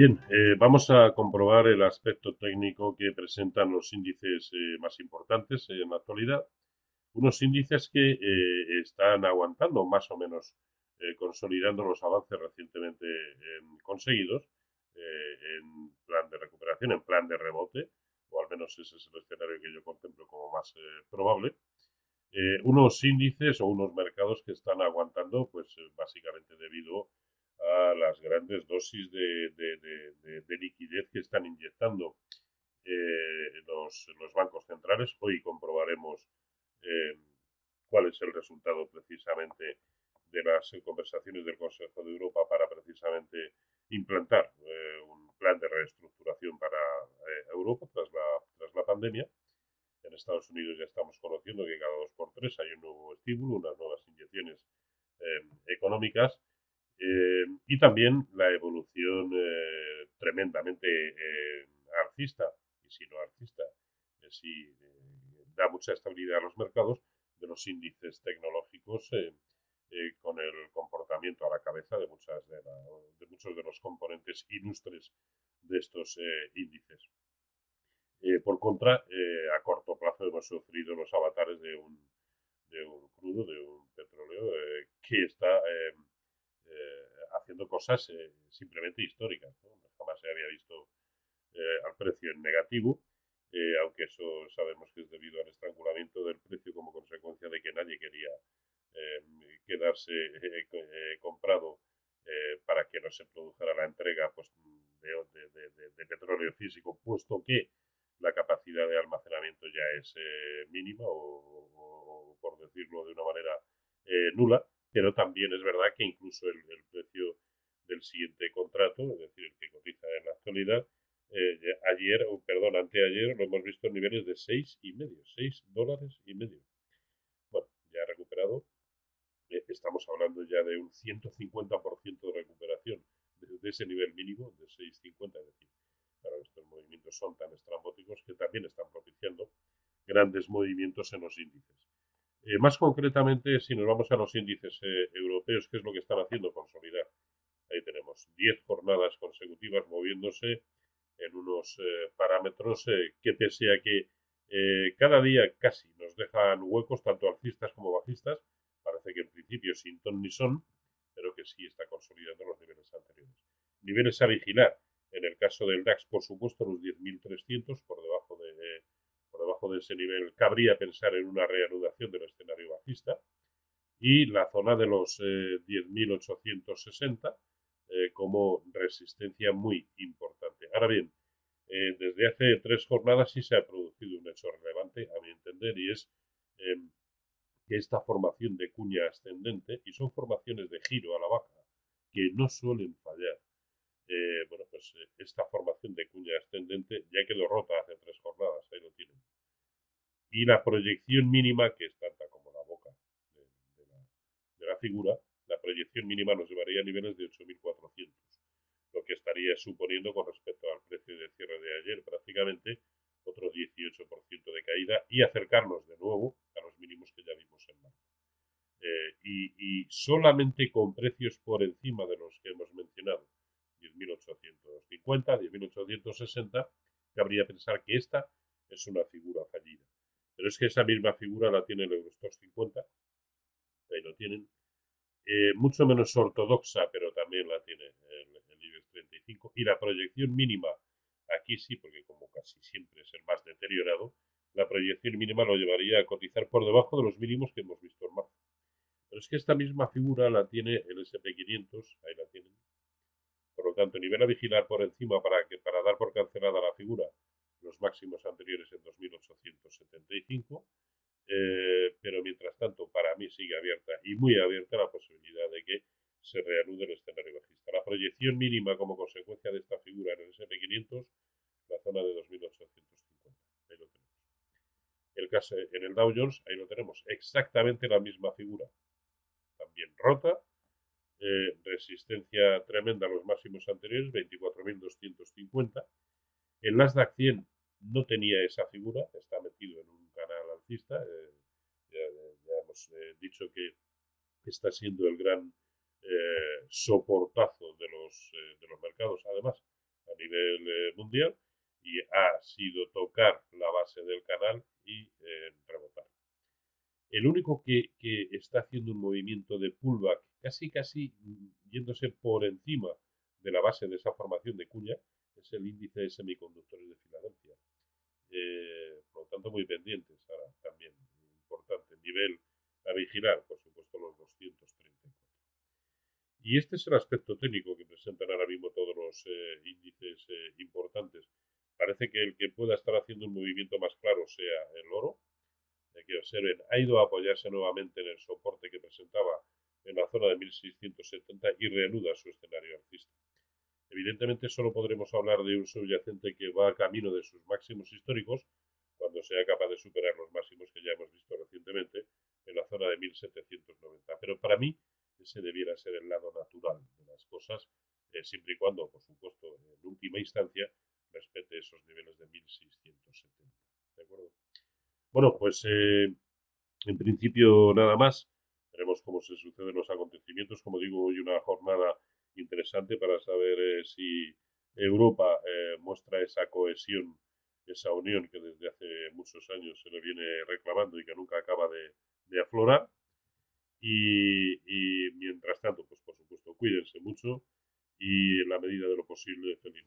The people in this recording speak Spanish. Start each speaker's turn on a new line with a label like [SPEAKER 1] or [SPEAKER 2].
[SPEAKER 1] Bien, eh, vamos a comprobar el aspecto técnico que presentan los índices eh, más importantes en la actualidad. Unos índices que eh, están aguantando más o menos, consolidando los avances recientemente conseguidos en plan de recuperación, en plan de rebote, o al menos ese es el escenario que yo contemplo como más probable. unos índices o unos mercados que están aguantando, pues básicamente debido a las grandes dosis de, liquidez que están inyectando eh, los, bancos centrales. Hoy comprobaremos eh, cuál es el resultado precisamente de las conversaciones del Consejo de Europa para precisamente implantar eh, un plan de reestructuración para Europa tras la, tras la pandemia. En Estados Unidos ya estamos conociendo que cada dos por tres hay un nuevo estímulo, unas nuevas inyecciones económicas eh, y también la evolución eh, tremendamente eh, artista, y si no artista, si da mucha estabilidad a los mercados, de los índices tecnológicos con el comportamiento a la cabeza de, muchas de, muchos de los componentes ilustres de estos índices. por contra, a corto plazo hemos sufrido los avatares de un, de un crudo, de un petróleo que está haciendo cosas eh, simplemente históricas. Jamás se había visto eh, al precio en negativo, eh, aunque eso sabemos que es debido al estrangulamiento del precio como consecuencia de que nadie quería quedarse comprado para que no se produjera la entrega pues, de, petróleo físico, puesto que la capacidad de almacenamiento ya es mínima o, por decirlo de una manera nula pero también es verdad que incluso el, precio del siguiente contrato, es decir, el que cotiza en la actualidad, eh, ayer, o perdón, anteayer, lo hemos visto en niveles de seis y medio, 6 dólares y medio. Bueno, ya recuperado, eh, estamos hablando ya de un 150% de recuperación desde ese nivel mínimo de 6,50, es decir, claro, estos movimientos son tan estrambóticos que también están propiciando grandes movimientos en los índices. Eh, más concretamente, si nos vamos a los índices eh, europeos, ¿qué es lo que están haciendo? Consolidar. Ahí tenemos 10 jornadas consecutivas moviéndose en unos eh, parámetros que pese a que cada día casi nos dejan huecos, tanto alcistas como bajistas, parece que en principio sin ton ni son, pero que sí está consolidando los niveles anteriores. Niveles a vigilar. En el caso del DAX, por supuesto, los 10.300 por debajo de debajo de ese nivel cabría pensar en una reanudación del escenario bajista y la zona de los 10.860 eh, eh, como resistencia muy importante. Ahora bien, eh, desde hace tres jornadas sí se ha producido un hecho relevante, a mi entender, y es em, que esta formación de cuña ascendente, y son formaciones de giro a la baja, que no suelen fallar. bueno, pues esta formación de cuña ascendente ya quedó rota hace tres jornadas, ahí lo tienen y la proyección mínima, que es tanta como la boca de, la, figura, la proyección mínima nos llevaría a niveles de 8.400, lo que estaría suponiendo con respecto al precio de cierre de ayer prácticamente otro 18% de caída y acercarnos de nuevo a los mínimos que ya vimos en marzo. Eh, y, y, solamente con precios por encima de los que hemos mencionado, 10.850, 10.860, cabría pensar que esta es una figura fallida. Pero es que esa misma figura la tiene el Eurostox 50, ahí lo tienen, eh, mucho menos ortodoxa, pero también la tiene el, el IBEX 35, y la proyección mínima, aquí sí, porque como casi siempre es el más deteriorado, la proyección mínima lo llevaría a cotizar por debajo de los mínimos que hemos visto en marzo. Pero es que esta misma figura la tiene el SP500, ahí la tienen. Por lo tanto, nivel a vigilar por encima para, que, para dar por cancelada la figura los máximos anteriores en 2875, eh, pero mientras tanto para mí sigue abierta y muy abierta la posibilidad de que se reanude el escenario bajista. La proyección mínima como consecuencia de esta figura en el SP500, la zona de 2850. Ahí lo tenemos. El caso, en el Dow Jones, ahí lo tenemos, exactamente la misma figura. También rota, eh, resistencia tremenda a los máximos anteriores, 24.250 el Nasdaq 100 no tenía esa figura, está metido en un canal alcista. Eh, ya, hemos eh, dicho que está siendo el gran eh, soportazo de los, mercados. Además, sido tocar la base del canal y rebotar. El único que, está haciendo un movimiento de pullback casi casi yéndose por encima de la base de esa formación de cuña el índice de semiconductores de Filadelfia. Eh, por lo tanto, muy pendientes ahora también. Importante nivel a vigilar, por supuesto, los 234. Y este es el aspecto técnico que presentan ahora mismo todos los eh, índices eh, importantes. Parece que el que pueda estar haciendo un movimiento más claro sea el oro. Que observen, ha ido a apoyarse nuevamente en el soporte que presentaba en la zona de 1670 y reanuda su escenario alcista. Evidentemente solo podremos hablar de un subyacente que va a camino de sus máximos históricos cuando sea capaz de superar los máximos que ya hemos visto recientemente en la zona de 1790. Pero para mí ese debiera ser el lado natural de las cosas, eh, siempre y cuando, por supuesto, en última instancia, respete esos niveles de 1670. ¿De acuerdo? Bueno, pues eh, en principio nada más. Veremos cómo se suceden los acontecimientos. Como digo, hoy una jornada interesante para saber eh, si Europa muestra esa cohesión, esa unión que desde hace muchos años se le viene reclamando y que nunca acaba de, de aflorar. Y, mientras tanto, pues por supuesto, cuídense mucho y en la medida de lo posible, feliz